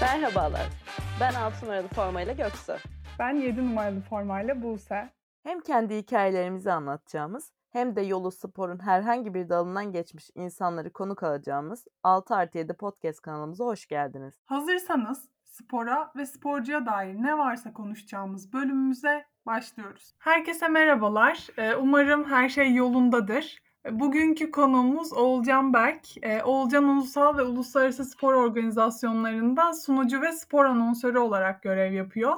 Merhabalar. Ben 6 numaralı formayla Göksu. Ben 7 numaralı formayla Buse. Hem kendi hikayelerimizi anlatacağımız hem de yolu sporun herhangi bir dalından geçmiş insanları konuk alacağımız 6 artı 7 podcast kanalımıza hoş geldiniz. Hazırsanız spora ve sporcuya dair ne varsa konuşacağımız bölümümüze başlıyoruz. Herkese merhabalar. Ee, Umarım her şey yolundadır. Bugünkü konuğumuz Oğulcan Berk. Ee, Oğulcan ulusal ve uluslararası spor organizasyonlarında sunucu ve spor anonsörü olarak görev yapıyor.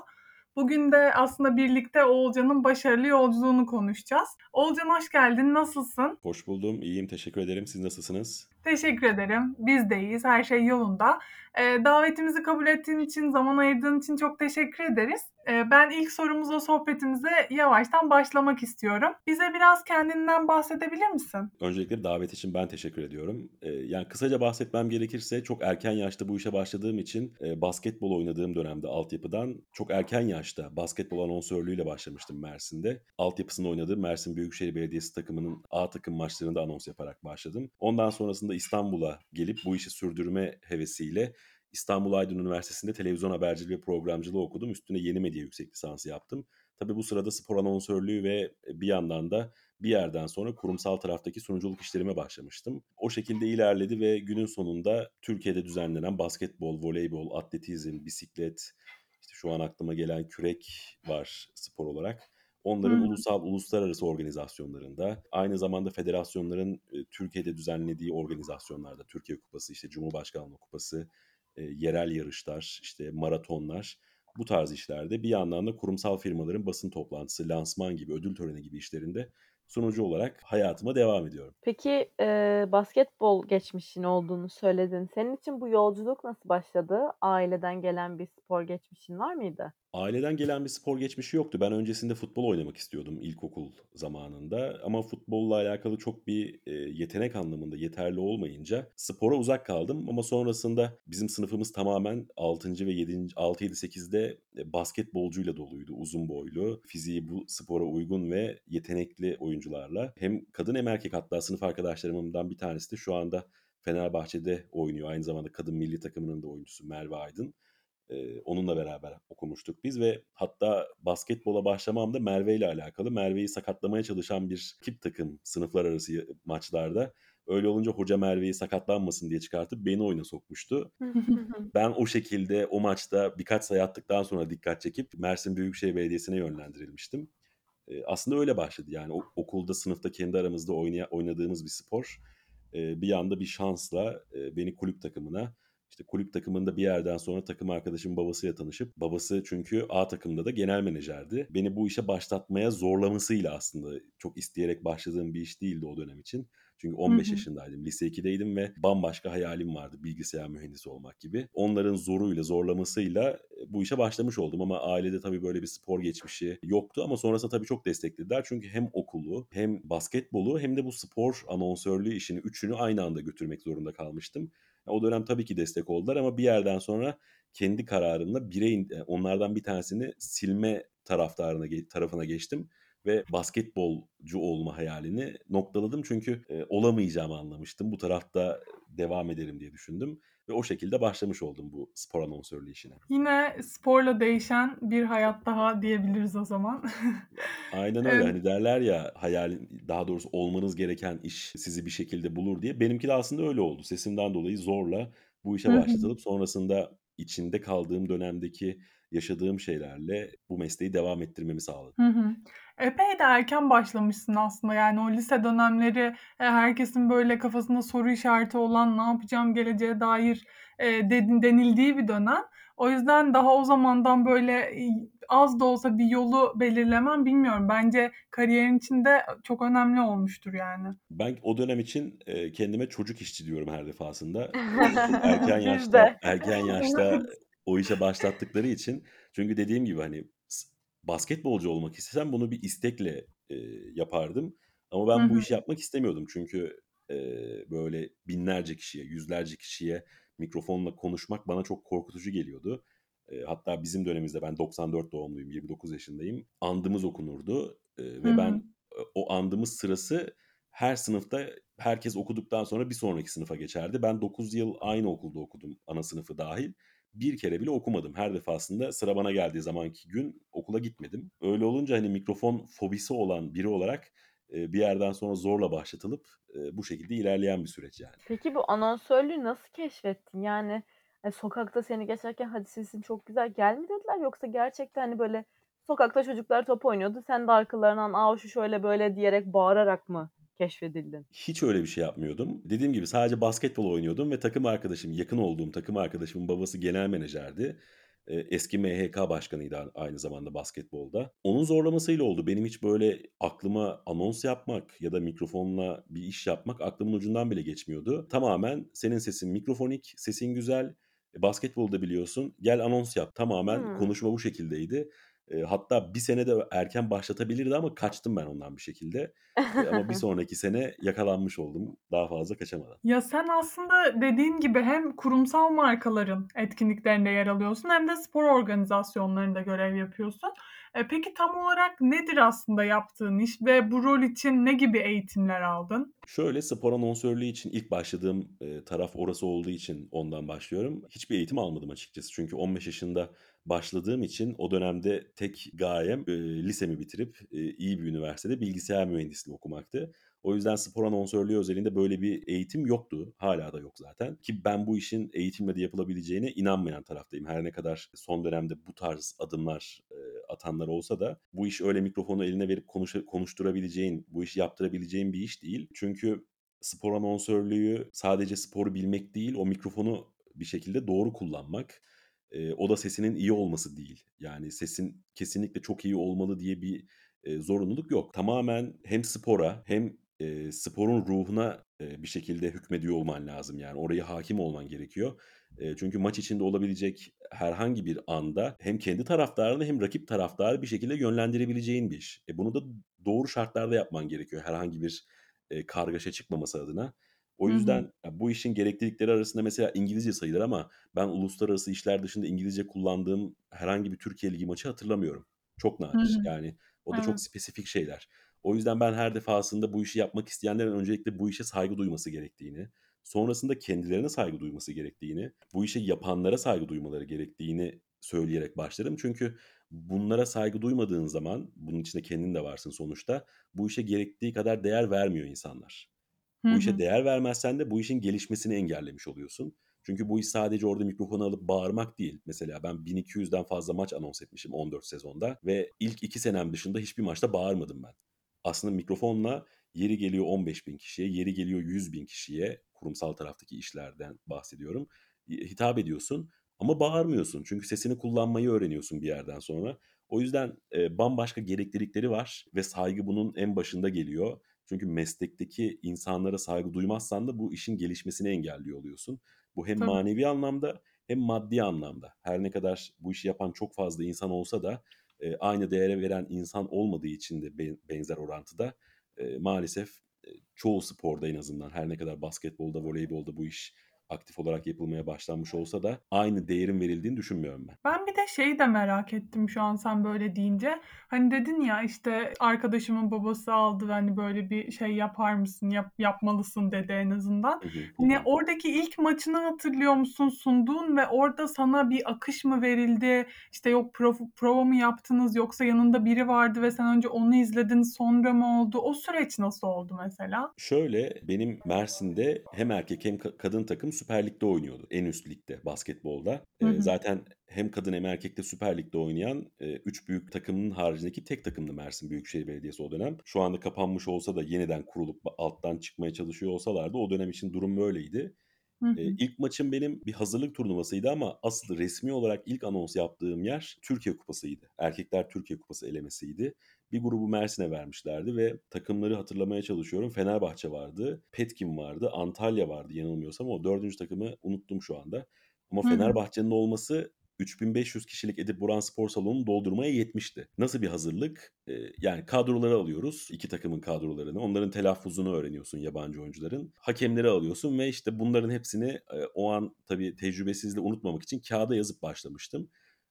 Bugün de aslında birlikte Oğulcan'ın başarılı yolculuğunu konuşacağız. Oğulcan hoş geldin. Nasılsın? Hoş buldum. İyiyim. Teşekkür ederim. Siz nasılsınız? Teşekkür ederim. Biz de iyiyiz. Her şey yolunda. Ee, davetimizi kabul ettiğin için, zaman ayırdığın için çok teşekkür ederiz. Ee, ben ilk sorumuzla sohbetimize yavaştan başlamak istiyorum. Bize biraz kendinden bahsedebilir misin? Öncelikle davet için ben teşekkür ediyorum. Ee, yani kısaca bahsetmem gerekirse çok erken yaşta bu işe başladığım için e, basketbol oynadığım dönemde altyapıdan çok erken yaşta basketbol anonsörlüğüyle başlamıştım Mersin'de. Altyapısında oynadığım Mersin Büyükşehir Belediyesi takımının A takım maçlarında anons yaparak başladım. Ondan sonrasında İstanbul'a gelip bu işi sürdürme hevesiyle İstanbul Aydın Üniversitesi'nde televizyon haberciliği ve programcılığı okudum. Üstüne yeni medya yüksek lisansı yaptım. Tabii bu sırada spor anonsörlüğü ve bir yandan da bir yerden sonra kurumsal taraftaki sunuculuk işlerime başlamıştım. O şekilde ilerledi ve günün sonunda Türkiye'de düzenlenen basketbol, voleybol, atletizm, bisiklet, işte şu an aklıma gelen kürek var spor olarak. Onların hı. ulusal, uluslararası organizasyonlarında, aynı zamanda federasyonların e, Türkiye'de düzenlediği organizasyonlarda, Türkiye Kupası, işte Cumhurbaşkanlığı Kupası, e, yerel yarışlar, işte maratonlar, bu tarz işlerde bir yandan da kurumsal firmaların basın toplantısı, lansman gibi, ödül töreni gibi işlerinde sunucu olarak hayatıma devam ediyorum. Peki e, basketbol geçmişin olduğunu söyledin. Senin için bu yolculuk nasıl başladı? Aileden gelen bir spor geçmişin var mıydı? Aileden gelen bir spor geçmişi yoktu. Ben öncesinde futbol oynamak istiyordum ilkokul zamanında. Ama futbolla alakalı çok bir e, yetenek anlamında yeterli olmayınca spora uzak kaldım. Ama sonrasında bizim sınıfımız tamamen 6. ve 7. 6 7 8'de basketbolcuyla doluydu. Uzun boylu, fiziği bu spora uygun ve yetenekli oyuncularla. Hem kadın hem erkek hatta sınıf arkadaşlarımdan bir tanesi de şu anda Fenerbahçe'de oynuyor. Aynı zamanda kadın milli takımının da oyuncusu Merve Aydın. Ee, onunla beraber okumuştuk biz ve hatta basketbola başlamam da Merve ile alakalı. Merve'yi sakatlamaya çalışan bir rakip takım sınıflar arası maçlarda. Öyle olunca hoca Merve'yi sakatlanmasın diye çıkartıp beni oyuna sokmuştu. Ben o şekilde o maçta birkaç sayı attıktan sonra dikkat çekip Mersin Büyükşehir Belediyesi'ne yönlendirilmiştim. Ee, aslında öyle başladı yani o- okulda sınıfta kendi aramızda oynaya, oynadığımız bir spor. Ee, bir anda bir şansla e, beni kulüp takımına işte kulüp takımında bir yerden sonra takım arkadaşımın babasıyla tanışıp babası çünkü A takımda da genel menajerdi. Beni bu işe başlatmaya zorlamasıyla aslında çok isteyerek başladığım bir iş değildi o dönem için. Çünkü Hı 15 hı. yaşındaydım. Lise 2'deydim ve bambaşka hayalim vardı bilgisayar mühendisi olmak gibi. Onların zoruyla, zorlamasıyla e, bu işe başlamış oldum ama ailede tabii böyle bir spor geçmişi yoktu ama sonrasında tabii çok desteklediler. Çünkü hem okulu, hem basketbolu hem de bu spor anonsörlüğü işini üçünü aynı anda götürmek zorunda kalmıştım. O dönem tabii ki destek oldular ama bir yerden sonra kendi kararımla bireyin e, onlardan bir tanesini silme taraftarına tarafına geçtim ve basketbolcu olma hayalini noktaladım çünkü e, olamayacağımı anlamıştım. Bu tarafta devam ederim diye düşündüm ve o şekilde başlamış oldum bu spor anonsörlüğü işine. Yine sporla değişen bir hayat daha diyebiliriz o zaman. Aynen öyle. Em, Hani derler ya hayal daha doğrusu olmanız gereken iş sizi bir şekilde bulur diye. Benimki de aslında öyle oldu. Sesimden dolayı zorla bu işe başlatılıp sonrasında içinde kaldığım dönemdeki yaşadığım şeylerle bu mesleği devam ettirmemi sağladı. Hı hı. Epey de erken başlamışsın aslında. Yani o lise dönemleri e, herkesin böyle kafasında soru işareti olan ne yapacağım geleceğe dair e, de- denildiği bir dönem. O yüzden daha o zamandan böyle e, az da olsa bir yolu belirlemem bilmiyorum. Bence kariyerin içinde çok önemli olmuştur yani. Ben o dönem için kendime çocuk işçi diyorum her defasında. Erken yaşta erken yaşta o işe başlattıkları için. Çünkü dediğim gibi hani basketbolcu olmak istesem bunu bir istekle e, yapardım. Ama ben bu hı. işi yapmak istemiyordum. Çünkü e, böyle binlerce kişiye, yüzlerce kişiye mikrofonla konuşmak bana çok korkutucu geliyordu. E, hatta bizim dönemimizde ben 94 doğumluyum, 29 yaşındayım. Andımız okunurdu e, ve hı. ben e, o andımız sırası her sınıfta herkes okuduktan sonra bir sonraki sınıfa geçerdi. Ben 9 yıl aynı okulda okudum ana sınıfı dahil. Bir kere bile okumadım. Her defasında sıra bana geldiği zamanki gün okula gitmedim. Öyle olunca hani mikrofon fobisi olan biri olarak e, bir yerden sonra zorla başlatılıp e, bu şekilde ilerleyen bir süreç yani. Peki bu anonsörlüğü nasıl keşfettin? Yani e, sokakta seni geçerken hadi sesin çok güzel gel dediler yoksa gerçekten hani böyle sokakta çocuklar top oynuyordu sen de arkalarından aa şu şöyle böyle diyerek bağırarak mı keşfedildin? Hiç öyle bir şey yapmıyordum. Dediğim gibi sadece basketbol oynuyordum ve takım arkadaşım, yakın olduğum takım arkadaşımın babası genel menajerdi. Eski MHK başkanıydı aynı zamanda basketbolda. Onun zorlamasıyla oldu. Benim hiç böyle aklıma anons yapmak ya da mikrofonla bir iş yapmak aklımın ucundan bile geçmiyordu. Tamamen senin sesin mikrofonik, sesin güzel, basketbolda biliyorsun. Gel anons yap. Tamamen Hmm. konuşma bu şekildeydi. E, hatta bir sene de erken başlatabilirdi ama kaçtım ben ondan bir şekilde. E, ama bir sonraki sene yakalanmış oldum daha fazla kaçamadan. Ya sen aslında dediğin gibi hem kurumsal markaların etkinliklerinde yer alıyorsun hem de spor organizasyonlarında görev yapıyorsun. E, peki tam olarak nedir aslında yaptığın iş ve bu rol için ne gibi eğitimler aldın? Şöyle spor anonsörlüğü için ilk başladığım e, taraf orası olduğu için ondan başlıyorum. Hiçbir eğitim almadım açıkçası. Çünkü 15 yaşında başladığım için o dönemde tek gayem e, lisemi bitirip e, iyi bir üniversitede bilgisayar mühendisliği okumaktı. O yüzden spor anonsörlüğü özelinde böyle bir eğitim yoktu. Hala da yok zaten. Ki ben bu işin eğitimle de yapılabileceğine inanmayan taraftayım. Her ne kadar son dönemde bu tarz adımlar e, atanlar olsa da bu iş öyle mikrofonu eline verip konuş- konuşturabileceğin, bu işi yaptırabileceğin bir iş değil. Çünkü spor anonsörlüğü sadece sporu bilmek değil, o mikrofonu bir şekilde doğru kullanmak. E, o da sesinin iyi olması değil. Yani sesin kesinlikle çok iyi olmalı diye bir e, zorunluluk yok. Tamamen hem spora hem e, sporun ruhuna e, bir şekilde hükmediyor olman lazım. Yani oraya hakim olman gerekiyor. E, çünkü maç içinde olabilecek herhangi bir anda hem kendi taraftarını hem rakip taraftarı bir şekilde yönlendirebileceğin bir iş. E, bunu da doğru şartlarda yapman gerekiyor herhangi bir e, kargaşa çıkmaması adına. O Hı hı. yüzden ya bu işin gereklilikleri arasında mesela İngilizce sayılır ama ben uluslararası işler dışında İngilizce kullandığım herhangi bir Türkiye Ligi maçı hatırlamıyorum. Çok Hı nadir. hı. Yani o da Evet. çok spesifik şeyler. O yüzden ben her defasında bu işi yapmak isteyenlerin öncelikle bu işe saygı duyması gerektiğini, sonrasında kendilerine saygı duyması gerektiğini, bu işi yapanlara saygı duymaları gerektiğini söyleyerek başlarım. Çünkü bunlara saygı duymadığın zaman, bunun içinde kendin de varsın sonuçta, bu işe gerektiği kadar değer vermiyor insanlar. Hı Bu işe hı. değer vermezsen de bu işin gelişmesini engellemiş oluyorsun. Çünkü bu iş sadece orada mikrofonu alıp bağırmak değil. Mesela ben 1200'den fazla maç anons etmişim 14 sezonda ve ilk iki senem dışında hiçbir maçta bağırmadım ben. Aslında mikrofonla yeri geliyor 15 bin kişiye, yeri geliyor 100 bin kişiye, kurumsal taraftaki işlerden bahsediyorum, hitap ediyorsun ama bağırmıyorsun. Çünkü sesini kullanmayı öğreniyorsun bir yerden sonra. O yüzden e, bambaşka gereklilikleri var ve saygı bunun en başında geliyor. Çünkü meslekteki insanlara saygı duymazsan da bu işin gelişmesini engelliyor oluyorsun. Bu hem Tabii. manevi anlamda hem maddi anlamda. Her ne kadar bu işi yapan çok fazla insan olsa da e, aynı değere veren insan olmadığı için de ben- benzer orantıda e, maalesef e, çoğu sporda en azından her ne kadar basketbolda, voleybolda bu iş aktif olarak yapılmaya başlanmış olsa da aynı değerin verildiğini düşünmüyorum ben. Ben bir de şeyi de merak ettim şu an sen böyle deyince. Hani dedin ya işte arkadaşımın babası aldı hani böyle bir şey yapar mısın, yap, yapmalısın dedi en azından. Hani oradaki ilk maçını hatırlıyor musun sunduğun ve orada sana bir akış mı verildi? İşte yok prov- prova mı yaptınız yoksa yanında biri vardı ve sen önce onu izledin sonra mı oldu? O süreç nasıl oldu mesela? Şöyle benim Mersin'de hem erkek hem ka- kadın takım Süper Lig'de oynuyordu. En üst ligde basketbolda. Hı hı. zaten hem kadın hem erkekte Süper Lig'de oynayan 3 büyük takımın haricindeki tek takımdı Mersin Büyükşehir Belediyesi o dönem. Şu anda kapanmış olsa da yeniden kurulup alttan çıkmaya çalışıyor olsalardı o dönem için durum böyleydi. Hı hı. ilk maçım benim bir hazırlık turnuvasıydı ama asıl resmi olarak ilk anons yaptığım yer Türkiye Kupası'ydı. Erkekler Türkiye Kupası elemesiydi. Bir grubu Mersin'e vermişlerdi ve takımları hatırlamaya çalışıyorum. Fenerbahçe vardı, Petkim vardı, Antalya vardı yanılmıyorsam o dördüncü takımı unuttum şu anda. Ama. Fenerbahçe'nin olması 3500 kişilik Edip Buran Spor Salonu'nu doldurmaya yetmişti. Nasıl bir hazırlık? Ee, yani kadroları alıyoruz, iki takımın kadrolarını. Onların telaffuzunu öğreniyorsun yabancı oyuncuların. Hakemleri alıyorsun ve işte bunların hepsini e, o an tabii tecrübesizle unutmamak için kağıda yazıp başlamıştım.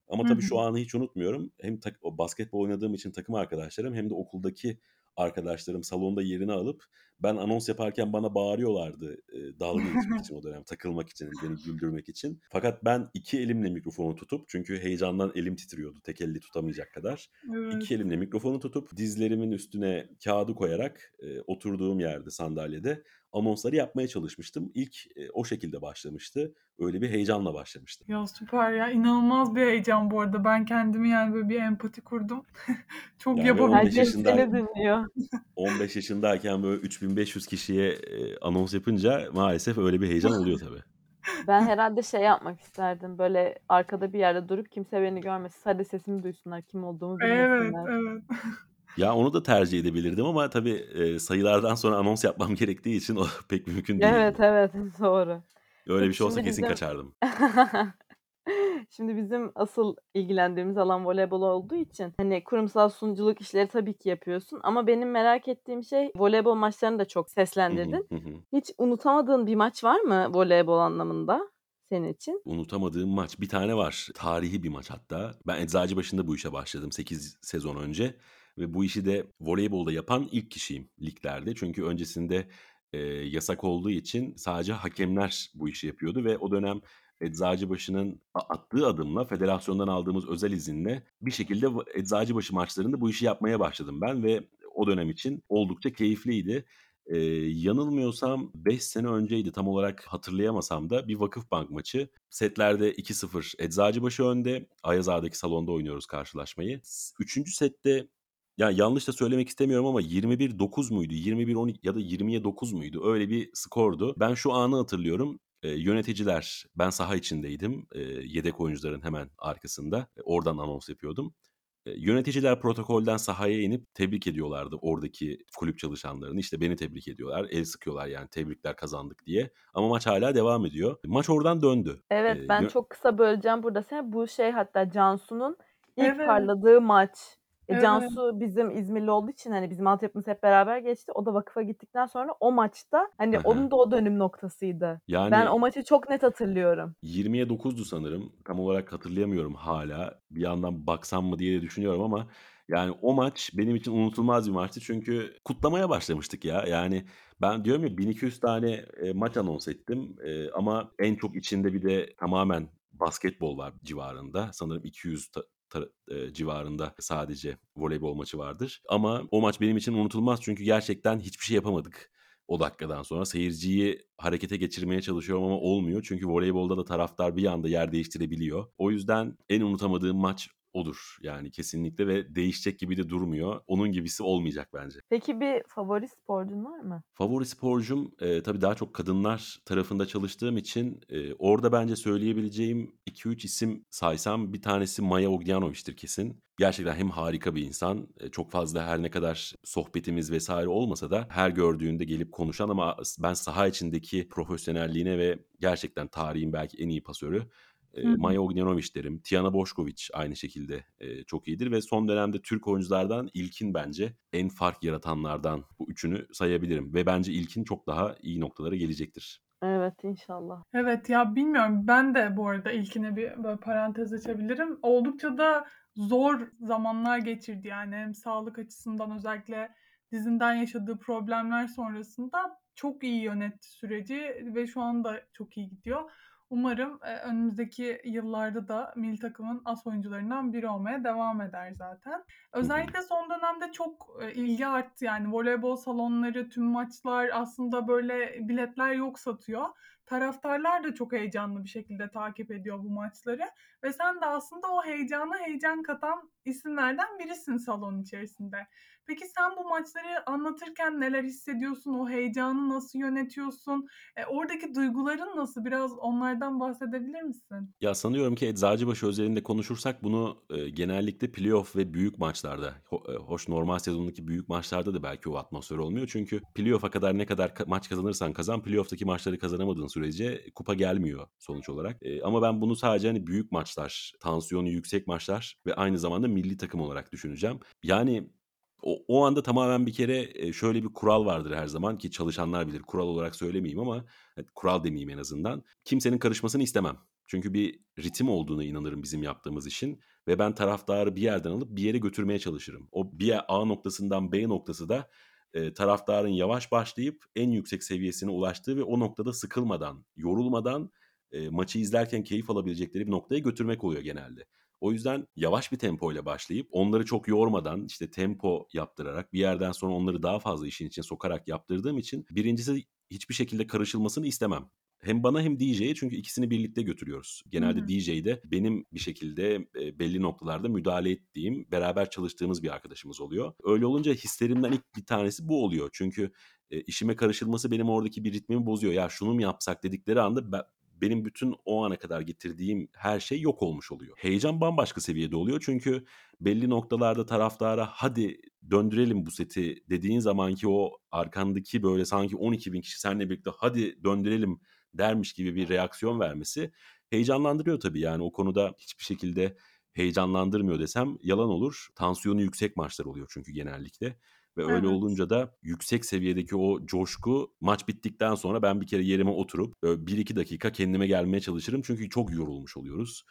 Ama tabii hı. şu anı hiç unutmuyorum. Hem tak- basketbol oynadığım için takım arkadaşlarım hem de okuldaki arkadaşlarım salonda yerini alıp Ben anons yaparken bana bağırıyorlardı e, dalga geçmek için o dönem, takılmak için, beni güldürmek için. Fakat ben iki elimle mikrofonu tutup, çünkü heyecandan elim titriyordu tek elle tutamayacak kadar. Evet. İki elimle mikrofonu tutup dizlerimin üstüne kağıdı koyarak e, oturduğum yerde sandalyede anonsları yapmaya çalışmıştım. İlk e, o şekilde başlamıştı. Öyle bir heyecanla başlamıştım. Ya süper ya. İnanılmaz bir heyecan bu arada. Ben kendimi yani böyle bir empati kurdum. Çok Yani yapabildim. 15 Herkes yaşında- seni dinliyor. 15 yaşındayken böyle 3500 kişiye e, anons yapınca maalesef öyle bir heyecan oluyor tabii. Ben herhalde şey yapmak isterdim. Böyle arkada bir yerde durup kimse beni görmesin. Sadece sesimi duysunlar. Kim olduğumu Evet, bilmesinler. evet. Ya onu da tercih edebilirdim ama tabii e, sayılardan sonra anons yapmam gerektiği için o pek mümkün değil. Evet evet doğru. Öyle bir şey olsa şimdi kesin bizim- kaçardım. Şimdi bizim asıl ilgilendiğimiz alan voleybol olduğu için hani kurumsal sunuculuk işleri tabii ki yapıyorsun ama benim merak ettiğim şey voleybol maçlarını da çok seslendirdin. Hiç unutamadığın bir maç var mı voleybol anlamında senin için? Unutamadığım maç bir tane var. Tarihi bir maç hatta. Ben Eczacıbaşı'nda bu işe başladım 8 sezon önce. Ve bu işi de voleybolda yapan ilk kişiyim liglerde. Çünkü öncesinde e, yasak olduğu için sadece hakemler bu işi yapıyordu. Ve o dönem Eczacıbaşı'nın attığı adımla federasyondan aldığımız özel izinle bir şekilde Eczacıbaşı maçlarında bu işi yapmaya başladım ben. Ve o dönem için oldukça keyifliydi. Ee, yanılmıyorsam 5 sene önceydi tam olarak hatırlayamasam da bir Vakıfbank maçı. Setlerde 2-0 Eczacıbaşı önde. Ayaz Ağa'daki salonda oynuyoruz karşılaşmayı. S- Üçüncü sette ya yanlış da söylemek istemiyorum ama 21-9 muydu? 21-12 ya da 20'ye 9 muydu? Öyle bir skordu. Ben şu anı hatırlıyorum. Ee, yöneticiler, ben saha içindeydim. Ee, yedek oyuncuların hemen arkasında. Ee, oradan anons yapıyordum. E, Yöneticiler protokolden sahaya inip tebrik ediyorlardı oradaki kulüp çalışanlarını. İşte beni tebrik ediyorlar, el sıkıyorlar yani tebrikler kazandık diye. Ama maç hala devam ediyor. Maç oradan döndü. Evet ben yö- çok kısa böleceğim burada seni. Bu şey hatta Cansu'nun ilk Evet. parladığı maç. E, Evet. Cansu bizim İzmirli olduğu için hani bizim altyapımız hep beraber geçti. O da vakıfa gittikten sonra o maçta hani onun da o dönüm noktasıydı. Yani Ben o maçı çok net hatırlıyorum. 20'ye 9'du sanırım. Tam olarak hatırlayamıyorum hala. Bir yandan baksam mı diye de düşünüyorum ama yani o maç benim için unutulmaz bir maçtı. Çünkü kutlamaya başlamıştık ya. Yani ben diyorum ya 1200 tane e, maç anons ettim. E, ama en çok içinde bir de tamamen basketbol var civarında. Sanırım 200 ta- ta- e, civarında sadece voleybol maçı vardır. Ama o maç benim için unutulmaz çünkü gerçekten hiçbir şey yapamadık o dakikadan sonra. Seyirciyi harekete geçirmeye çalışıyorum ama olmuyor. Çünkü voleybolda da taraftar bir anda yer değiştirebiliyor. O yüzden en unutamadığım maç odur. Yani kesinlikle ve değişecek gibi de durmuyor. Onun gibisi olmayacak bence. Peki bir favori sporcun var mı? Favori sporcum e, tabii daha çok kadınlar tarafında çalıştığım için e, orada bence söyleyebileceğim 2-3 isim saysam bir tanesi Maya Ognjanović'tir kesin. Gerçekten hem harika bir insan, e, çok fazla her ne kadar sohbetimiz vesaire olmasa da her gördüğünde gelip konuşan ama ben saha içindeki profesyonelliğine ve gerçekten tarihin belki en iyi pasörü e. Maya Ognjanović derim. Tiana Boşković aynı şekilde e, çok iyidir ve son dönemde Türk oyunculardan ilkin bence en fark yaratanlardan bu üçünü sayabilirim. Ve bence ilkin çok daha iyi noktalara gelecektir. Evet inşallah. Evet ya bilmiyorum ben de bu arada ilkine bir böyle parantez açabilirim. Oldukça da zor zamanlar geçirdi yani hem sağlık açısından özellikle dizinden yaşadığı problemler sonrasında çok iyi yönetti süreci ve şu anda çok iyi gidiyor. Umarım e, önümüzdeki yıllarda da milli takımın as oyuncularından biri olmaya devam eder zaten. Özellikle son dönemde çok e, ilgi arttı yani voleybol salonları, tüm maçlar aslında böyle biletler yok satıyor taraftarlar da çok heyecanlı bir şekilde takip ediyor bu maçları ve sen de aslında o heyecana heyecan katan isimlerden birisin salon içerisinde. Peki sen bu maçları anlatırken neler hissediyorsun? O heyecanı nasıl yönetiyorsun? E, oradaki duyguların nasıl? Biraz onlardan bahsedebilir misin? Ya sanıyorum ki Eczacıbaşı özelinde konuşursak bunu e, genellikle playoff ve büyük maçlarda, ho- e, hoş normal sezondaki büyük maçlarda da belki o atmosfer olmuyor. Çünkü playoff'a kadar ne kadar ka- maç kazanırsan kazan, playoff'taki maçları kazanamadığın sürece kupa gelmiyor sonuç olarak. E, ama ben bunu sadece hani büyük maçlar, tansiyonu yüksek maçlar ve aynı zamanda milli takım olarak düşüneceğim. Yani o, o anda tamamen bir kere e, şöyle bir kural vardır her zaman ki çalışanlar bilir. Kural olarak söylemeyeyim ama e, kural demeyeyim en azından. Kimsenin karışmasını istemem. Çünkü bir ritim olduğuna inanırım bizim yaptığımız işin ve ben taraftarı bir yerden alıp bir yere götürmeye çalışırım. O bir A noktasından B noktası da eee, taraftarın yavaş başlayıp en yüksek seviyesine ulaştığı ve o noktada sıkılmadan, yorulmadan, eee, maçı izlerken keyif alabilecekleri bir noktaya götürmek oluyor genelde. O yüzden yavaş bir tempoyla başlayıp onları çok yormadan, işte, tempo yaptırarak bir yerden sonra onları daha fazla işin içine sokarak yaptırdığım için 1'incisi hiçbir şekilde karışılmasını istemem. Hem bana hem DJ'ye çünkü ikisini birlikte götürüyoruz. Genelde hı. DJ'de benim bir şekilde, belli noktalarda müdahale ettiğim, beraber çalıştığımız bir arkadaşımız oluyor. Öyle olunca hislerimden ilk bir tanesi bu oluyor. Çünkü, işime karışılması benim oradaki bir ritmimi bozuyor. "Ya, şunu mu yapsak?" dedikleri anda benim bütün o ana kadar getirdiğim her şey yok olmuş oluyor. Heyecan bambaşka seviyede oluyor çünkü belli noktalarda taraftara "Hadi döndürelim bu seti." dediğin zamanki o arkandaki böyle sanki 12.000 kişi seninle birlikte "Hadi döndürelim." dermiş gibi bir reaksiyon vermesi heyecanlandırıyor tabii. Yani o konuda hiçbir şekilde heyecanlandırmıyor desem yalan olur. Tansiyonu yüksek maçlar oluyor çünkü genellikle ve öyle Evet. olunca da yüksek seviyedeki o coşku maç bittikten sonra ben bir kere yerime oturup böyle 1-2 dakika kendime gelmeye çalışırım. Çünkü çok yorulmuş oluyoruz.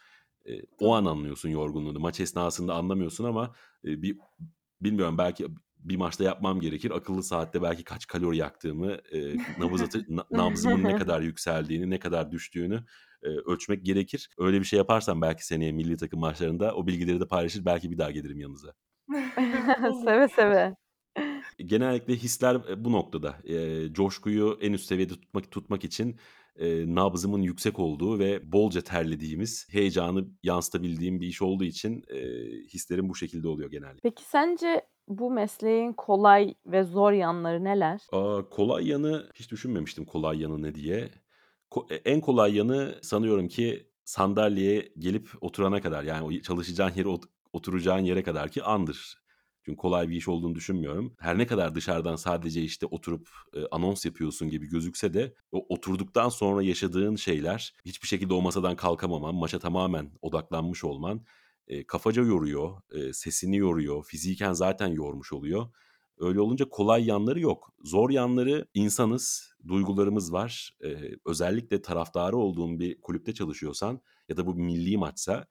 O an anlıyorsun yorgunluğunu. Maç esnasında anlamıyorsun ama, bir bilmiyorum belki bir maçta yapmam gerekir. Akıllı saatte belki kaç kalori yaktığımı, eee, nabız atı na nabzımın ne kadar yükseldiğini, ne kadar düştüğünü, eee, ölçmek gerekir. Öyle bir şey yaparsam belki seneye millî takım maçlarında o bilgileri de paylaşır, belki bir daha gelirim yanınıza. Seve seve. Genellikle hisler, eee, bu noktada. Eee, coşkuyu en üst seviyede tutmak tutmak için, eee, nabzımın yüksek olduğu ve bolca terlediğimiz, heyecanı yansıtabildiğim bir iş olduğu için, eee, hislerim bu şekilde oluyor genellikle. Peki sence bu mesleğin kolay ve zor yanları neler? Aaa, kolay yanı hiç düşünmemiştim kolay yanı ne diye. Ko e en kolay yanı sanıyorum ki sandalyeye gelip oturana kadar yani çalışacağın yere ot oturacağın yere kadarki andır. Çünkü kolay bir iş olduğunu düşünmüyorum. Her ne kadar dışarıdan sadece, işte, oturup, eee, anons yapıyorsun gibi gözükse de o oturduktan sonra yaşadığın şeyler, hiçbir şekilde o masadan kalkamaman, maça tamamen odaklanmış olman, eee, kafaca yoruyor, eee, sesini yoruyor, fiziken zaten yormuş oluyor. Öyle olunca kolay yanları yok. Zor yanları insanız, duygularımız var. Eee, özellikle taraftarı olduğun bir kulüpte çalışıyorsan ya da bu millî maçsa,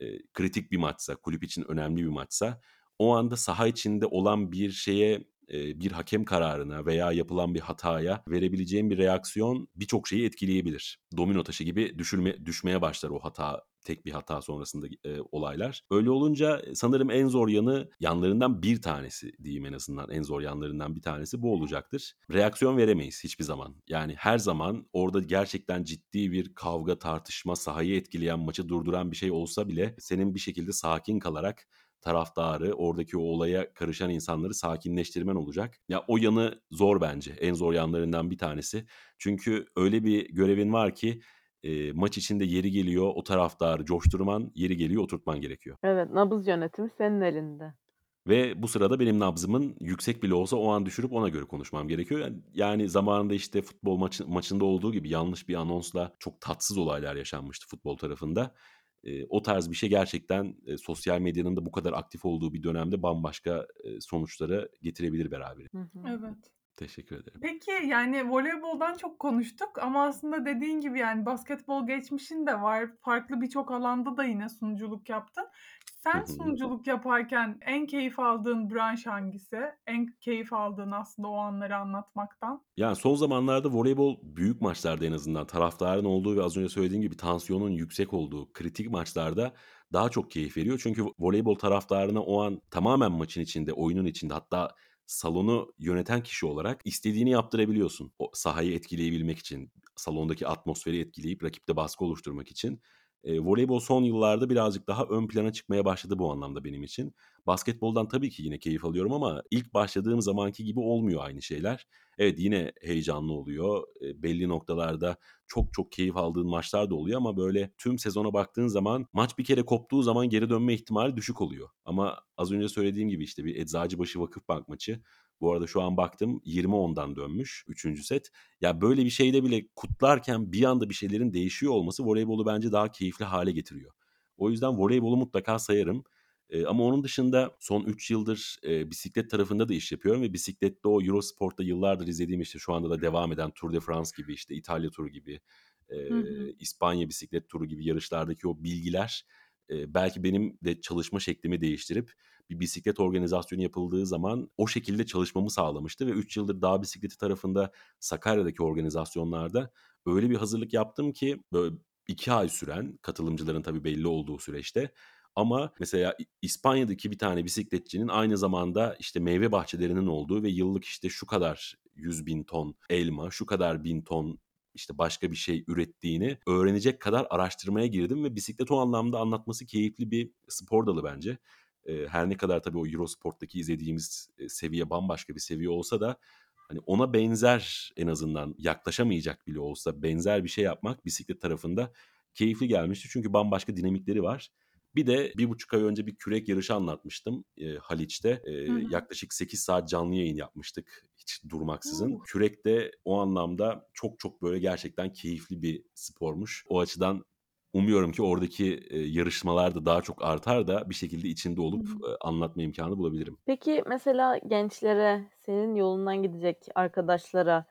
eee, kritik bir maçsa, kulüp için önemli bir maçsa o anda saha içinde olan bir şeye, eee, bir hakem kararına veya yapılan bir hataya verebileceğin bir reaksiyon birçok şeyi etkileyebilir. Domino taşı gibi düşürme düşmeye başlar o hata, tek bir hata sonrasında eee, olaylar. Öyle olunca sanırım en zor yanı, yanlarından bir tanesi diyeyim en azından, en zor yanlarından bir tanesi bu olacaktır. Reaksiyon veremeyiz hiçbir zaman. Yani her zaman orada gerçekten ciddi bir kavga, tartışma, sahayı etkileyen, maçı durduran bir şey olsa bile senin bir şekilde sakin kalarak taraftarı, oradaki o olaya karışan insanları sakinleştirmen olacak. Ya, o yanı zor bence. En zor yanlarından bir tanesi. Çünkü öyle bir görevin var ki, eee, maç içinde yeri geliyor o taraftarı coşturman, yeri geliyor oturtman gerekiyor. Evet, nabız yönetimi senin elinde. Ve bu sırada benim nabzımın yüksek bile olsa o an düşürüp ona göre konuşmam gerekiyor. Yani yani zamanında, işte, futbol maçı maçında olduğu gibi yanlış bir anonsla çok tatsız olaylar yaşanmıştı futbol tarafında. Eee, o tarz bir şey gerçekten, eee, sosyal medyanın da bu kadar aktif olduğu bir dönemde bambaşka, eee, sonuçlara getirebilir hı. Evet. Teşekkür ederim. Peki, yani, voleyboldan çok konuştuk ama aslında dediğin gibi, yani, basketbol geçmişin de var. Farklı birçok alanda da yine sunuculuk yaptın. Sen sunuculuk yaparken en keyif aldığın branş hangisi? En keyif aldığın aslında o anları anlatmaktan? Yani, son zamanlarda voleybol büyük maçlarda en azından taraftarın olduğu ve az önce söylediğim gibi tansiyonun yüksek olduğu kritik maçlarda daha çok keyif veriyor. Çünkü voleybol taraftarına o an tamamen maçın içinde, oyunun içinde hatta salonu yöneten kişi olarak istediğini yaptırabiliyorsun. O sahayı etkileyebilmek için, salondaki atmosferi etkileyip rakipte baskı oluşturmak için. Eee, voleybol son yıllarda birazcık daha ön plana çıkmaya başladı bu anlamda benim için. Basketboldan tabii ki yine keyif alıyorum ama ilk başladığım zamanki gibi olmuyor aynı şeyler. Evet, yine heyecanlı oluyor. Eee, belli noktalarda çok çok keyif aldığın maçlar da oluyor ama böyle tüm sezona baktığın zaman maç bir kere koptuğu zaman geri dönme ihtimali düşük oluyor. Ama az önce söylediğim gibi, işte, bir Eczacıbaşı Vakıfbank maçı. Bu arada şu an baktım 20-10'dan dönmüş 3. set. Ya, böyle bir şeyde bile kutlarken bir anda bir şeylerin değişiyor olması voleybolu bence daha keyifli hâle getiriyor. O yüzden voleybolu mutlaka sayarım. Eee, ama onun dışında son 3 yıldır, eee, bisiklet tarafında da iş yapıyorum ve bisiklette o Eurosport'ta yıllardır izlediğim, işte, şu anda da devam eden Tour de France gibi, işte, İtalya turu gibi, Hı hı. İspanya bisiklet turu gibi yarışlardaki o bilgiler, eee, belki benim de çalışma şeklimi değiştirip bir bisiklet organizasyonu yapıldığı zaman o şekilde çalışmamı sağlamıştı ve 3 yıldır dağ bisikleti tarafında Sakarya'daki organizasyonlarda öyle bir hazırlık yaptım ki böyle 2 ay süren katılımcıların tabii belli olduğu süreçte ama mesela İspanya'daki bir tane bisikletçinin aynı zamanda işte meyve bahçelerinin olduğu ve yıllık işte şu kadar 100 bin ton elma, şu kadar bin ton işte başka bir şey ürettiğini öğrenecek kadar araştırmaya girdim ve bisiklet o anlamda anlatması keyifli bir spor dalı bence. Her ne kadar tabii o Eurosport'taki izlediğimiz e, seviye bambaşka bir seviye olsa da hani ona benzer en azından yaklaşamayacak bile olsa benzer bir şey yapmak bisiklet tarafında keyifli gelmişti. Çünkü bambaşka dinamikleri var. Bir de bir buçuk ay önce bir kürek yarışı anlatmıştım e, Haliç'te. E, Hı hı. yaklaşık 8 saat canlı yayın yapmıştık hiç durmaksızın. Oo. Kürek de o anlamda çok çok böyle gerçekten keyifli bir spormuş. O açıdan umuyorum ki oradaki e, yarışmalar da daha çok artar da bir şekilde içinde olup e, anlatma imkanı bulabilirim. Peki mesela gençlere, senin yolundan gidecek arkadaşlara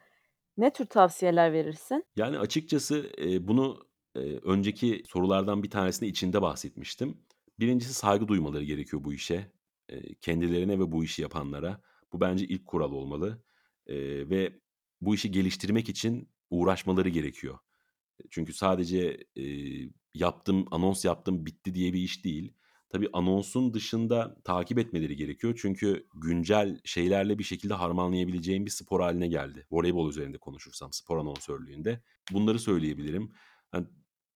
ne tür tavsiyeler verirsin? Yani açıkçası e, bunu e, önceki sorulardan bir tanesinde içinde bahsetmiştim. Birincisi saygı duymaları gerekiyor bu işe. E, kendilerine ve bu işi yapanlara. Bu bence ilk kural olmalı. E, ve bu işi geliştirmek için uğraşmaları gerekiyor. Çünkü sadece e, yaptım, anons yaptım, bitti diye bir iş değil. Tabii anonsun dışında takip etmeleri gerekiyor. Çünkü güncel şeylerle bir şekilde harmanlayabileceğim bir spor haline geldi. Voleybol üzerinde konuşursam spor anonsörlüğünde. Bunları söyleyebilirim. Yani,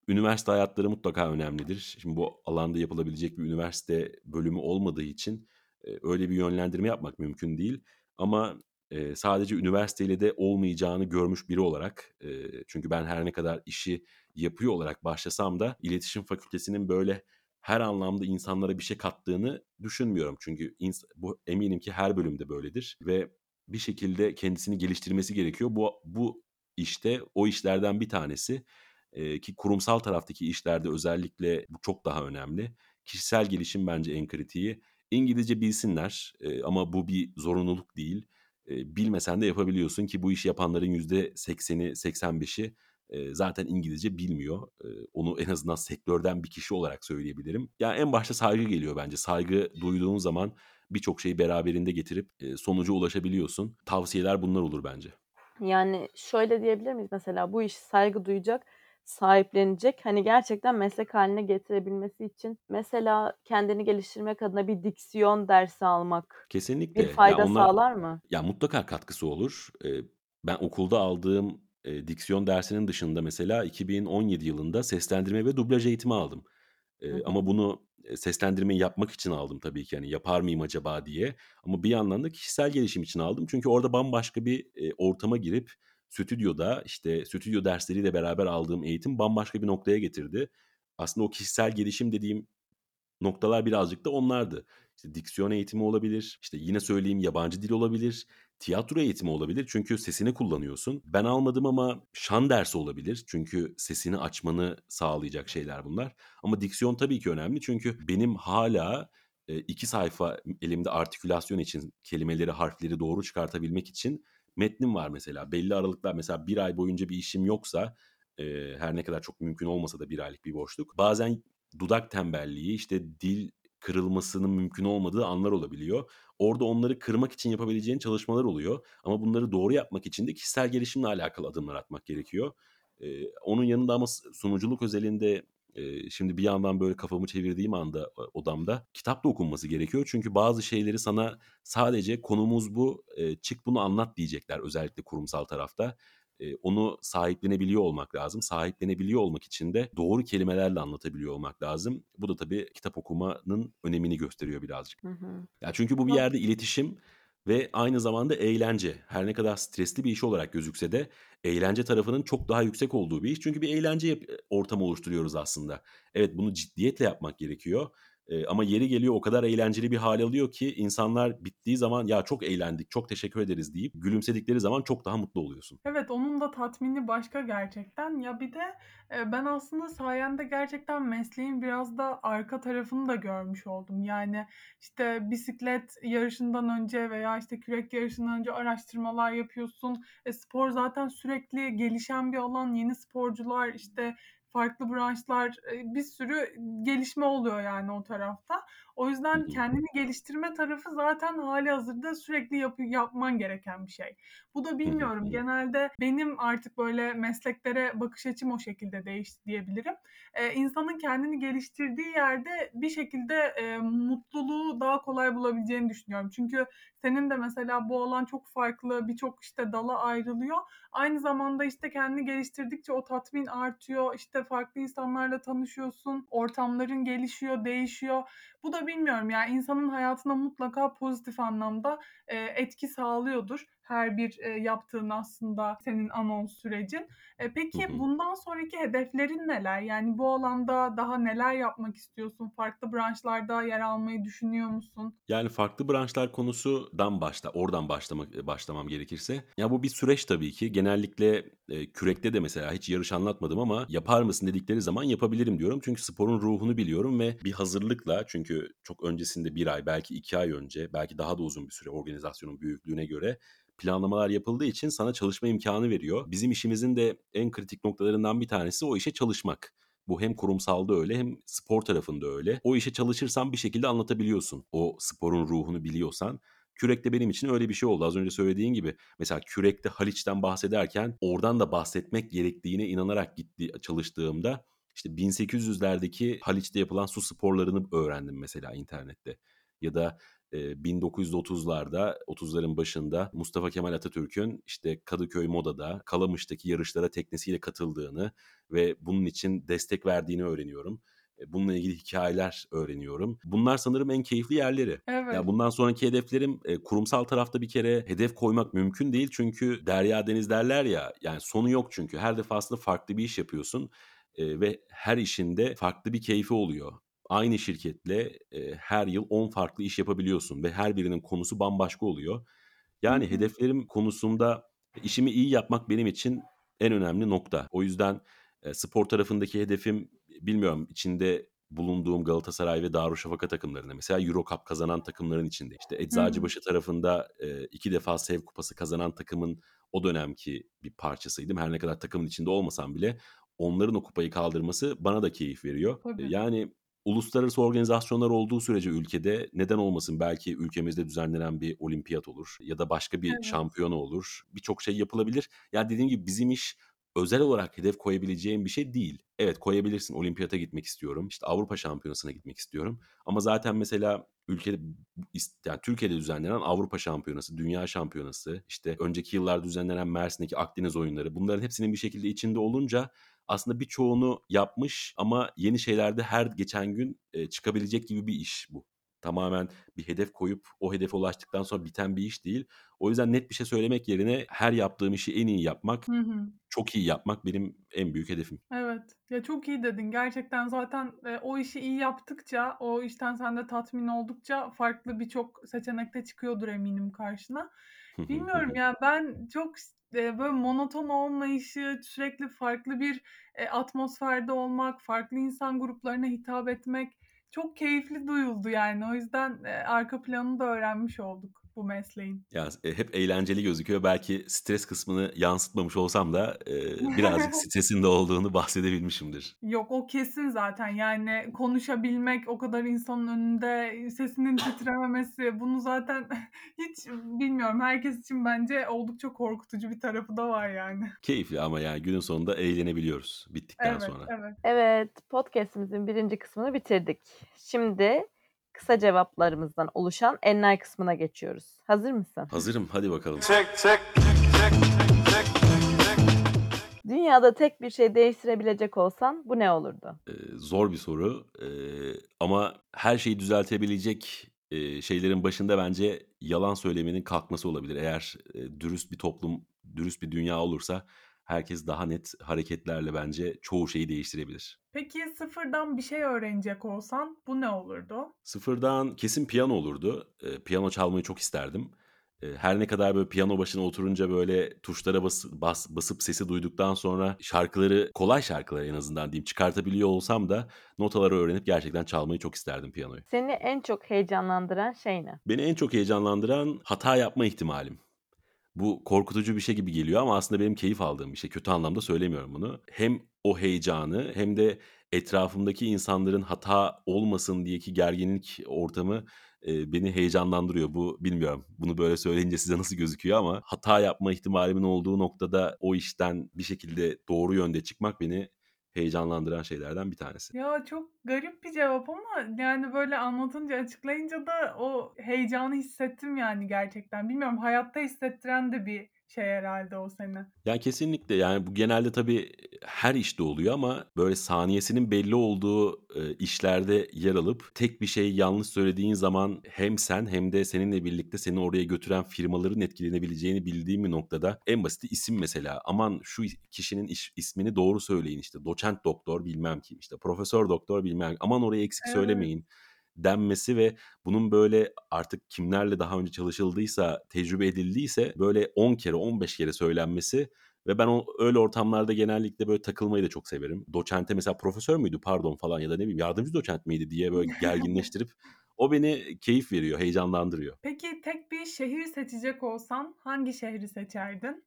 üniversite hayatları mutlaka önemlidir. Şimdi bu alanda yapılabilecek bir üniversite bölümü olmadığı için öyle bir yönlendirme yapmak mümkün değil. Ama e, sadece üniversiteyle de olmayacağını görmüş biri olarak e, çünkü ben her ne kadar işi yapıyor olarak başlasam da iletişim fakültesinin böyle her anlamda insanlara bir şey kattığını düşünmüyorum. Çünkü bu eminim ki her bölümde böyledir ve bir şekilde kendisini geliştirmesi gerekiyor. Bu bu işte o işlerden bir tanesi e, ki kurumsal taraftaki işlerde özellikle bu çok daha önemli. Kişisel gelişim bence en kritiği. İngilizce bilsinler e, ama bu bir zorunluluk değil bilmesen de yapabiliyorsun ki bu işi yapanların %80'i 85'i e, zaten İngilizce bilmiyor. Onu en azından sektörden bir kişi olarak söyleyebilirim. Yani en başta saygı geliyor bence. Saygı duyduğun zaman birçok şeyi beraberinde getirip sonuca ulaşabiliyorsun. Tavsiyeler bunlar olur bence. Yani şöyle diyebilir miyiz mesela bu iş saygı duyacak, sahiplenecek. Hani gerçekten meslek haline getirebilmesi için mesela kendini geliştirmek adına bir diksiyon dersi almak Kesinlikle. bir Ya fayda onlar sağlar mı? ya mutlaka katkısı olur. Ben okulda aldığım e, diksiyon dersinin dışında mesela 2017 yılında seslendirme ve dublaj eğitimi aldım. Hı hı. ama bunu seslendirmeyi yapmak için aldım tabii ki. Yani yapar mıyım acaba diye. Ama bir yandan da kişisel gelişim için aldım. Çünkü orada bambaşka bir ortama girip stüdyoda işte stüdyo dersleriyle beraber aldığım eğitim bambaşka bir noktaya getirdi. Aslında o kişisel gelişim dediğim noktalar birazcık da onlardı. İşte diksiyon eğitimi olabilir, işte yine söyleyeyim yabancı dil olabilir, tiyatro eğitimi olabilir çünkü sesini kullanıyorsun. Ben almadım ama şan dersi olabilir çünkü sesini açmanı sağlayacak şeyler bunlar. Ama diksiyon tabii ki önemli çünkü benim hala e, iki sayfa elimde artikülasyon için kelimeleri, harfleri doğru çıkartabilmek için metnim var mesela. Belli aralıklar mesela bir ay boyunca bir işim yoksa e, her ne kadar çok mümkün olmasa da bir aylık bir boşluk. Bazen dudak tembelliği, işte dil kırılmasının mümkün olmadığı anlar olabiliyor. Orada onları kırmak için yapabileceğin çalışmalar oluyor. Ama bunları doğru yapmak için de kişisel gelişimle alakalı adımlar atmak gerekiyor. Ee, onun yanında ama sunuculuk özelinde e, şimdi bir yandan böyle kafamı çevirdiğim anda odamda kitap da okunması gerekiyor. Çünkü bazı şeyleri sana sadece konumuz bu, e, çık bunu anlat diyecekler özellikle kurumsal tarafta onu sahiplenebiliyor olmak lazım. Sahiplenebiliyor olmak için de doğru kelimelerle anlatabiliyor olmak lazım. Bu da tabii kitap okumanın önemini gösteriyor birazcık. Hı hı. Ya çünkü bu bir yerde iletişim ve aynı zamanda eğlence. Her ne kadar stresli bir iş olarak gözükse de eğlence tarafının çok daha yüksek olduğu bir iş. Çünkü bir eğlence ortamı oluşturuyoruz aslında. Evet bunu ciddiyetle yapmak gerekiyor. Ama yeri geliyor o kadar eğlenceli bir hal alıyor ki insanlar bittiği zaman ya çok eğlendik, çok teşekkür ederiz deyip gülümsedikleri zaman çok daha mutlu oluyorsun. Evet onun da tatmini başka gerçekten. Ya bir de ben aslında sayende gerçekten mesleğin biraz da arka tarafını da görmüş oldum. Yani işte bisiklet yarışından önce veya işte kürek yarışından önce araştırmalar yapıyorsun. E, spor zaten sürekli gelişen bir alan. Yeni sporcular işte farklı branşlar bir sürü gelişme oluyor yani o tarafta. O yüzden kendini geliştirme tarafı zaten hâlihazırda sürekli yapı yapman gereken bir şey. Bu da bilmiyorum, genelde benim artık böyle mesleklere bakış açım o şekilde değişti diyebilirim. Eee, insanın kendini geliştirdiği yerde bir şekilde, eee, mutluluğu daha kolay bulabileceğini düşünüyorum. Çünkü senin de mesela bu alan çok farklı, birçok, işte, dala ayrılıyor. Aynı zamanda, işte, kendini geliştirdikçe o tatmin artıyor, işte, farklı insanlarla tanışıyorsun, ortamların gelişiyor, değişiyor. Bu da bilmiyorum, yani, insanın hayatına mutlaka pozitif anlamda, eee, etki sağlıyordur her bir, eee, yaptığın aslında senin anons sürecin. Hı peki bundan sonraki hedeflerin neler? Yani, bu alanda daha neler yapmak istiyorsun? Farklı branşlarda yer almayı düşünüyor musun? Yani, farklı branşlar konusundan başla oradan başlamak eee, başlamam gerekirse, ya, bu bir süreç tabii ki. Genellikle, eee, kürekte de mesela hiç yarış anlatmadım ama "Yapar mısın?" dedikleri zaman yapabilirim diyorum. Çünkü sporun ruhunu biliyorum ve bir hazırlıkla çünkü çok öncesinde 1 ay, belki 2 ay önce, belki daha da uzun bir süre organizasyonun büyüklüğüne göre planlamalar yapıldığı için sana çalışma imkânı veriyor. Bizim işimizin de en kritik noktalarından bir tanesi o işe çalışmak. Bu hem kurumsalda öyle hem spor tarafında öyle. O işe çalışırsan bir şekilde anlatabiliyorsun, o sporun ruhunu biliyorsan. Kürek de benim için öyle bir şey oldu. Az önce söylediğin gibi mesela kürekte Haliç'ten bahsederken oradan da bahsetmek gerektiğine inanarak gitti çalıştığımda, işte, 1800'lerdeki Haliç'te yapılan su sporlarını öğrendim mesela internette. Ya da, eee, 1930'larda, 30'ların başında Mustafa Kemal Atatürk'ün, işte, Kadıköy Moda'da, Kalamış'taki yarışlara teknesiyle katıldığını ve bunun için destek verdiğini öğreniyorum. Eee, bununla ilgili hikâyeler öğreniyorum. Bunlar sanırım en keyifli yerleri. Evet. Ya, bundan sonraki hedeflerim, eee, kurumsal tarafta bir kere hedef koymak mümkün değil. Çünkü derya deniz derler ya, yani, sonu yok çünkü. Her defasında farklı bir iş yapıyorsun, eee, ve her işin de farklı bir keyfi oluyor. Aynı şirketle, eee, her yıl 10 farklı iş yapabiliyorsun ve her birinin konusu bambaşka oluyor. Yani, hı. hedeflerim konusunda işimi iyi yapmak benim için en önemli nokta. O yüzden, eee, spor tarafındaki hedefim, bilmiyorum, içinde bulunduğum Galatasaray ve Darüşşafaka takımlarında mesela Euro Cup kazanan takımların içinde. İşte. Eczacıbaşı tarafında, eee, 2 defa SEV Kupası kazanan takımın o dönemki bir parçasıydım. Her ne kadar takımın içinde olmasam bile onların o kupayı kaldırması bana da keyif veriyor. Eee, Tabii. yani, uluslararası organizasyonlar olduğu sürece ülkede neden olmasın? Belki ülkemizde düzenlenen bir olimpiyat olur ya da başka bir Evet. şampiyona olur. Birçok şey yapılabilir. Ya, dediğim gibi bizim iş özel olarak hedef koyabileceğin bir şey değil. Evet, koyabilirsin. Olimpiyata gitmek istiyorum, işte, Avrupa Şampiyonası'na gitmek istiyorum ama zaten mesela ülkede yani, Türkiye'de düzenlenen Avrupa Şampiyonası, Dünya Şampiyonası, işte, önceki yıllarda düzenlenen Mersin'deki Akdeniz Oyunları, bunların hepsinin bir şekilde içinde olunca aslında birçoğunu yapmış ama yeni şeyler de her geçen gün, eee, çıkabilecek gibi bir iş bu. Tamamen bir hedef koyup o hedefe ulaştıktan sonra biten bir iş değil. O yüzden net bir şey söylemek yerine her yaptığım işi en iyi yapmak, Hı hı. çok iyi yapmak benim en büyük hedefim. Evet. Ya, çok iyi dedin. Gerçekten zaten, eee, o işi iyi yaptıkça, o işten sen de tatmin oldukça farklı birçok seçenek de çıkıyordur eminim karşına. Bilmiyorum ya, ben çok eee, böyle monoton olmayışı, sürekli farklı bir, atmosferde olmak, farklı insan gruplarına hitap etmek çok keyifli duyuldu yani. O yüzden, arka planını da öğrenmiş olduk bu mesleğin. Ya, eee, hep eğlenceli gözüküyor. Belki stres kısmını yansıtmamış olsam da, eee, birazcık stresin de olduğunu bahsedebilmişimdir. Yok, o kesin zaten. Yani konuşabilmek, o kadar insanın önünde, sesinin titrememesi, bunu zaten hiç bilmiyorum, herkes için bence oldukça korkutucu bir tarafı da var yani. Keyifli ama yani günün sonunda eğlenebiliyoruz bittikten Evet, sonra. evet. Evet, podcast'imizin 1. kısmını bitirdik. Şimdi kısa cevaplarımızdan oluşan enler kısmına geçiyoruz. Hazır mısın? Hazırım, hadi bakalım. Dünyada tek bir şey değiştirebilecek olsan bu ne olurdu? Eee, zor bir soru, eee, ama her şeyi düzeltebilecek, eee, şeylerin başında bence yalan söylemenin kalkması olabilir. Eğer, eee, dürüst bir toplum, dürüst bir dünya olursa herkes daha net hareketlerle bence çoğu şeyi değiştirebilir. Peki sıfırdan bir şey öğrenecek olsan bu ne olurdu? Sıfırdan kesin piyano olurdu. Eee, piyano çalmayı çok isterdim. Eee, her ne kadar böyle piyano başına oturunca böyle tuşlara bası bas basıp sesi duyduktan sonra şarkıları, kolay şarkıları en azından diyeyim, çıkartabiliyor olsam da notaları öğrenip gerçekten çalmayı çok isterdim piyanoyu. Seni en çok heyecanlandıran şey ne? Beni en çok heyecanlandıran hata yapma ihtimalim. Bu korkutucu bir şey gibi geliyor ama aslında benim keyif aldığım bir şey. Kötü anlamda söylemiyorum bunu. Hem o heyecanı hem de etrafımdaki insanların hata olmasın diyeki gerginlik ortamı e, beni heyecanlandırıyor. Bu bilmiyorum. Bunu böyle söyleyince size nasıl gözüküyor ama hata yapma ihtimalimin olduğu noktada o işten bir şekilde doğru yönde çıkmak beni heyecanlandıran şeylerden bir tanesi. Ya çok garip bir cevap ama yani böyle anlatınca, açıklayınca da o heyecanı hissettim yani gerçekten. Bilmiyorum hayatta hissettiren de bir şey herhalde o seni. Yani kesinlikle yani bu genelde tabii her işte oluyor ama böyle saniyesinin belli olduğu e, işlerde yer alıp tek bir şey yanlış söylediğin zaman hem sen hem de seninle birlikte seni oraya götüren firmaların etkilenebileceğini bildiğim bir noktada en basiti isim mesela aman şu kişinin iş, ismini doğru söyleyin işte doçent doktor bilmem kim işte profesör doktor bilmem aman oraya eksik Evet. söylemeyin denmesi ve bunun böyle artık kimlerle daha önce çalışıldıysa, tecrübe edildiyse böyle 10 kere, 15 kere söylenmesi ve ben o öyle ortamlarda genellikle böyle takılmayı da çok severim. Doçente mesela profesör müydü pardon falan ya da ne bileyim yardımcı doçent miydi diye böyle gerginleştirip o beni keyif veriyor, heyecanlandırıyor. Peki tek bir şehir seçecek olsan hangi şehri seçerdin?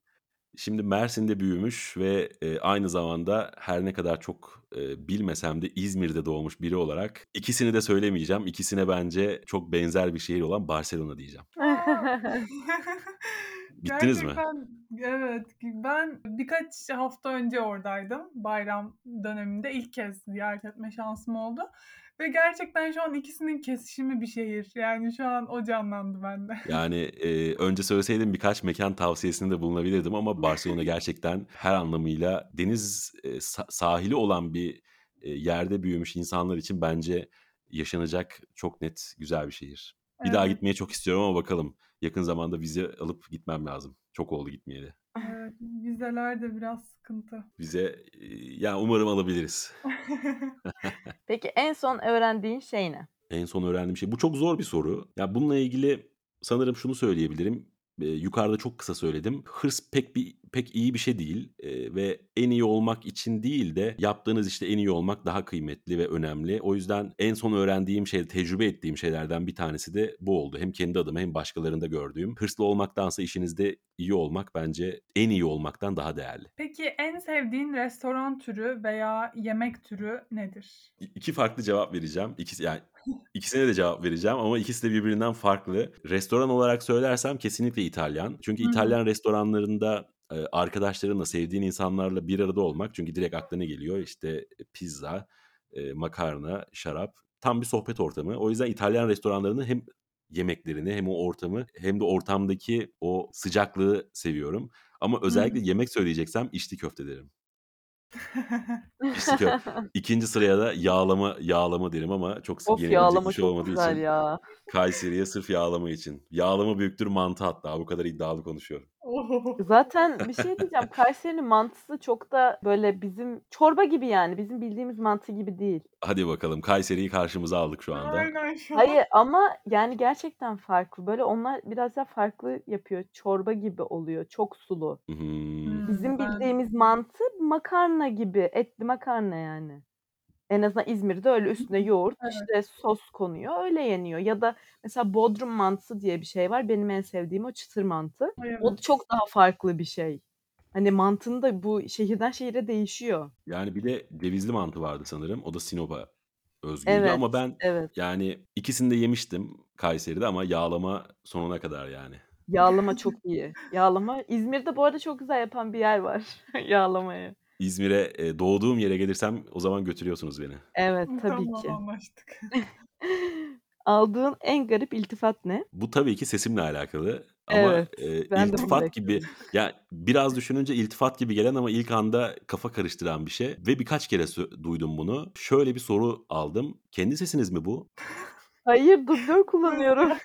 Şimdi Mersin'de büyümüş ve e, aynı zamanda her ne kadar çok e, bilmesem de İzmir'de doğmuş biri olarak ikisini de söylemeyeceğim. İkisine bence çok benzer bir şehir olan Barcelona diyeceğim. Bittiniz mi? Gerçekten evet. Ben birkaç hafta önce oradaydım. Bayram döneminde ilk kez ziyaret etme şansım oldu. Ve gerçekten şu an ikisinin kesişimi bir şehir. Yani şu an o canlandı bende. Yani e, önce söyleseydim birkaç mekan tavsiyesinde bulunabilirdim ama Barcelona gerçekten her anlamıyla deniz e, sa- sahili olan bir e, yerde büyümüş insanlar için bence yaşanacak çok net güzel bir şehir. Bir daha Evet, gitmeye çok istiyorum ama bakalım yakın zamanda vize alıp gitmem lazım. Çok oldu gitmeyeli. Evet. Vizeler de biraz sıkıntı. Vize e, ya umarım alabiliriz. Peki en son öğrendiğin şey ne? En son öğrendiğim şey. Bu çok zor bir soru. Ya bununla ilgili sanırım şunu söyleyebilirim. Ee, yukarıda çok kısa söyledim. Hırs pek bir pek iyi bir şey değil Ee, ve en iyi olmak için değil de yaptığınız işte en iyi olmak daha kıymetli ve önemli. O yüzden en son öğrendiğim şey, tecrübe ettiğim şeylerden bir tanesi de bu oldu. Hem kendi adıma hem başkalarında gördüğüm. Hırslı olmaktansa işinizde iyi olmak bence en iyi olmaktan daha değerli. Peki en sevdiğin restoran türü veya yemek türü nedir? İ- İki farklı cevap vereceğim. İkisi yani ikisine de cevap vereceğim ama ikisi de birbirinden farklı. Restoran olarak söylersem kesinlikle İtalyan. Çünkü hı. İtalyan restoranlarında e, arkadaşlarınla, sevdiğin insanlarla bir arada olmak çünkü direkt aklına geliyor. İşte pizza, e, makarna, şarap. Tam bir sohbet ortamı. O yüzden İtalyan restoranlarının hem yemeklerini hem o ortamı hem de ortamdaki o sıcaklığı seviyorum. Ama özellikle Hımm. yemek söyleyeceksem içli köfte derim. İçli köfte. İkinci sıraya da yağlama yağlama derim ama çok Of yağlama bir şey olmadığı için ya. Kayseri'ye sırf yağlama için. Yağlama büyüktür mantı hatta. Bu kadar iddialı konuşuyorum. Oh! Zaten bir şey diyeceğim. Kayseri'nin mantısı çok da böyle bizim çorba gibi yani. Bizim bildiğimiz mantı gibi değil. Hadi bakalım Kayseri'yi karşımıza aldık şu anda. Aynen şu an. Hayır ama yani gerçekten farklı. Böyle onlar biraz daha farklı yapıyor. Çorba gibi oluyor. Çok sulu. Hımm, Bizim ben bildiğimiz mantı makarna gibi. Etli makarna yani. En azından İzmir'de öyle üstüne yoğurt, Evet. işte sos konuyor. Öyle yeniyor. Ya da mesela Bodrum mantısı diye bir şey var. Benim en sevdiğim o çıtır mantı. O evet. çok daha farklı bir şey. Hani mantının da bu şehirden şehire değişiyor. Yani bir de cevizli mantı vardı sanırım. O da Sinop'a özgüydü Evet, ama ben evet. yani ikisini de yemiştim Kayseri'de ama yağlama sonuna kadar yani. Yağlama çok iyi. Yağlama İzmir'de bu arada çok güzel yapan bir yer var yağlamayı. İzmir'e, eee, doğduğum yere gelirsem o zaman götürüyorsunuz beni. Evet, tabii Tamam, ki. anlaştık. Aldığın en garip iltifat ne? Bu tabii ki sesimle alakalı ama, Evet, eee, ben de bunu iltifat gibi ya biraz düşününce iltifat gibi gelen ama ilk anda kafa karıştıran bir şey ve birkaç kere sö duydum bunu. Şöyle bir soru aldım. "Kendi sesiniz mi bu?" Hayır, dublör kullanıyorum.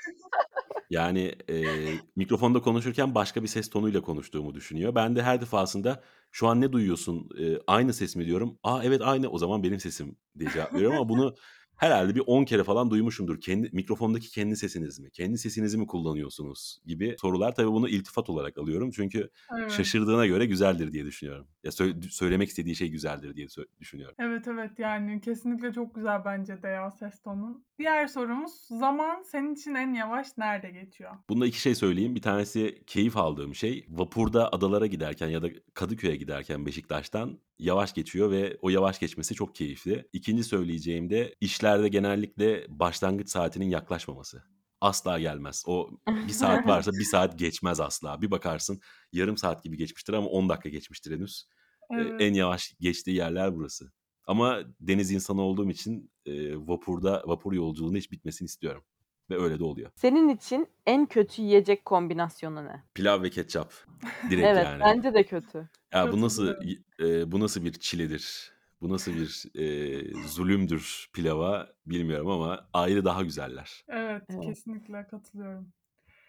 Yani, eee, mikrofonda konuşurken başka bir ses tonuyla konuştuğumu düşünüyor. Ben de her defasında "Şu an ne duyuyorsun? Eee, aynı ses mi?" diyorum. "A, evet aynı. O zaman benim sesim." diye cevap veriyorum ama bunu herhalde bir 10 kere falan duymuşumdur. Kendi mikrofondaki kendi sesiniz mi? Kendi sesinizi mi kullanıyorsunuz gibi sorular. Tabii bunu iltifat olarak alıyorum. Çünkü Evet. şaşırdığına göre güzeldir diye düşünüyorum. Ya sö- söylemek istediği şey güzeldir diye düşünüyorum. Evet evet yani kesinlikle çok güzel bence de ya ses tonun. Diğer sorumuz zaman senin için en yavaş nerede geçiyor? Bunda iki şey söyleyeyim. Bir tanesi keyif aldığım şey. Vapurda adalara giderken ya da Kadıköy'e giderken Beşiktaş'tan yavaş geçiyor ve o yavaş geçmesi çok keyifli. İkinci söyleyeceğim de işlerde genellikle başlangıç saatinin yaklaşmaması. Asla gelmez. O bir saat varsa bir saat geçmez asla. Bir bakarsın yarım saat gibi geçmiştir ama 10 dakika geçmiştir henüz. Ee, Evet. En yavaş geçtiği yerler burası. Ama deniz insanı olduğum için e, vapurda vapur yolculuğunda hiç bitmesini istiyorum. Ve öyle de oluyor. Senin için en kötü yiyecek kombinasyonu ne? Pilav ve ketçap. Direkt evet yani. bence de kötü. Ya bu nasıl e, bu nasıl bir çiledir? Bu nasıl bir e, zulümdür pilava bilmiyorum ama ayrı daha güzeller. Evet, Evet. kesinlikle katılıyorum.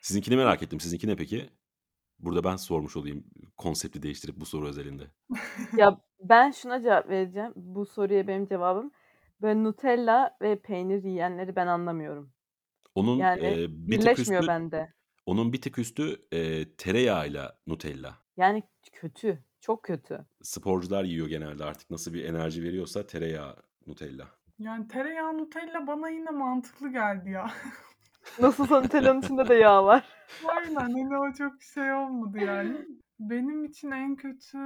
Sizinkini merak ettim. Sizinki ne peki? Burada ben sormuş olayım konsepti değiştirip bu soru özelinde. Ya ben şuna cevap vereceğim. Bu soruya benim cevabım. Ben Nutella ve peynir yiyenleri ben anlamıyorum. Onun Yani e, bir tık birleşmiyor üstü bende. onun bir tık üstü e, tereyağıyla Nutella. Yani kötü. Çok kötü. Sporcular yiyor genelde artık nasıl bir enerji veriyorsa tereyağı Nutella. Yani tereyağı Nutella bana yine mantıklı geldi ya. Nasılsa Nutella'nın içinde de yağ var. Aynen hani o çok şey olmadı yani. Benim için en kötü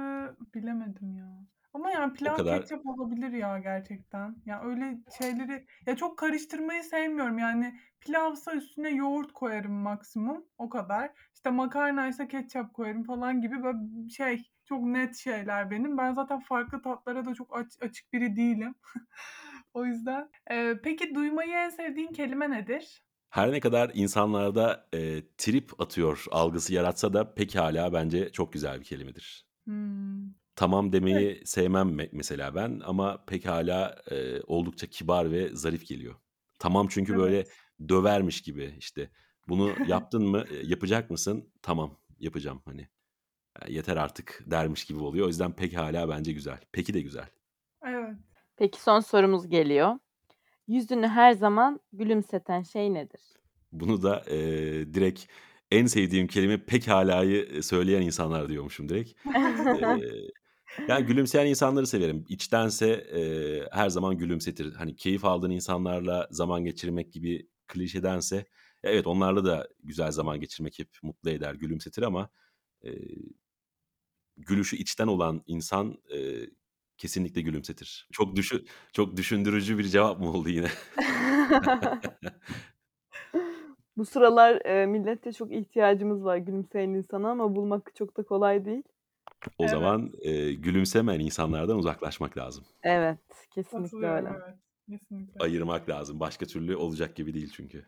bilemedim ya. Ama yani pilav kadar- ketçap olabilir ya gerçekten. Ya öyle şeyleri ya çok karıştırmayı sevmiyorum. Yani pilavsa üstüne yoğurt koyarım maksimum o kadar. İşte makarnaysa ketçap koyarım falan gibi böyle şey çok net şeyler benim. Ben zaten farklı tatlara da çok aç- açık biri değilim. O yüzden. Ee, peki duymayı en sevdiğin kelime nedir? Her ne kadar insanlarda e, trip atıyor algısı yaratsa da pekala bence çok güzel bir kelimedir. Hmm. Tamam demeyi sevmem me- mesela ben ama pekala e, oldukça kibar ve zarif geliyor. Tamam çünkü Evet. böyle dövermiş gibi işte. Bunu yaptın mı, e, yapacak mısın? Tamam, yapacağım hani. E, yeter artık dermiş gibi oluyor. O yüzden pekala bence güzel. Peki de güzel. Evet. Peki son sorumuz geliyor. Yüzünü her zaman gülümseten şey nedir? Bunu da e, direkt en sevdiğim kelime pekala'yı e, söyleyen insanlar diyormuşum direkt. yani gülümseyen insanları severim. İçtense e, her zaman gülümsetir. Hani keyif aldığın insanlarla zaman geçirmek gibi klişedense evet onlarla da güzel zaman geçirmek hep mutlu eder, gülümsetir ama e, gülüşü içten olan insan e, kesinlikle gülümsetir. Çok düşü çok düşündürücü bir cevap mı oldu yine? Bu sıralar e, millette çok ihtiyacımız var gülümseyen insana ama bulmak çok da kolay değil. O Evet. zaman e, gülümsemeyen insanlardan uzaklaşmak lazım. Evet, kesinlikle Katılıyorum öyle. evet. Kesinlikle. Ayırmak lazım. Başka türlü olacak gibi değil çünkü.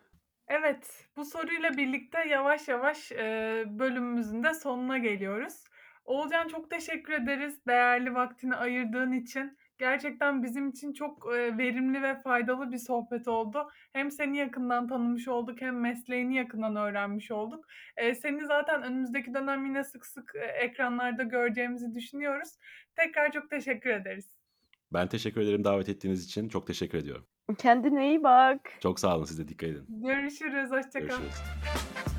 Evet, bu soruyla birlikte yavaş yavaş e, bölümümüzün de sonuna geliyoruz. Oğulcan çok teşekkür ederiz değerli vaktini ayırdığın için. Gerçekten bizim için çok e, verimli ve faydalı bir sohbet oldu. Hem seni yakından tanımış olduk hem mesleğini yakından öğrenmiş olduk. E, seni zaten önümüzdeki dönem yine sık sık e, ekranlarda göreceğimizi düşünüyoruz. Tekrar çok teşekkür ederiz. Ben teşekkür ederim davet ettiğiniz için. Çok teşekkür ediyorum. Kendine iyi bak. Çok sağ olun. Siz de dikkat edin. Görüşürüz, hoşça kal. Görüşürüz.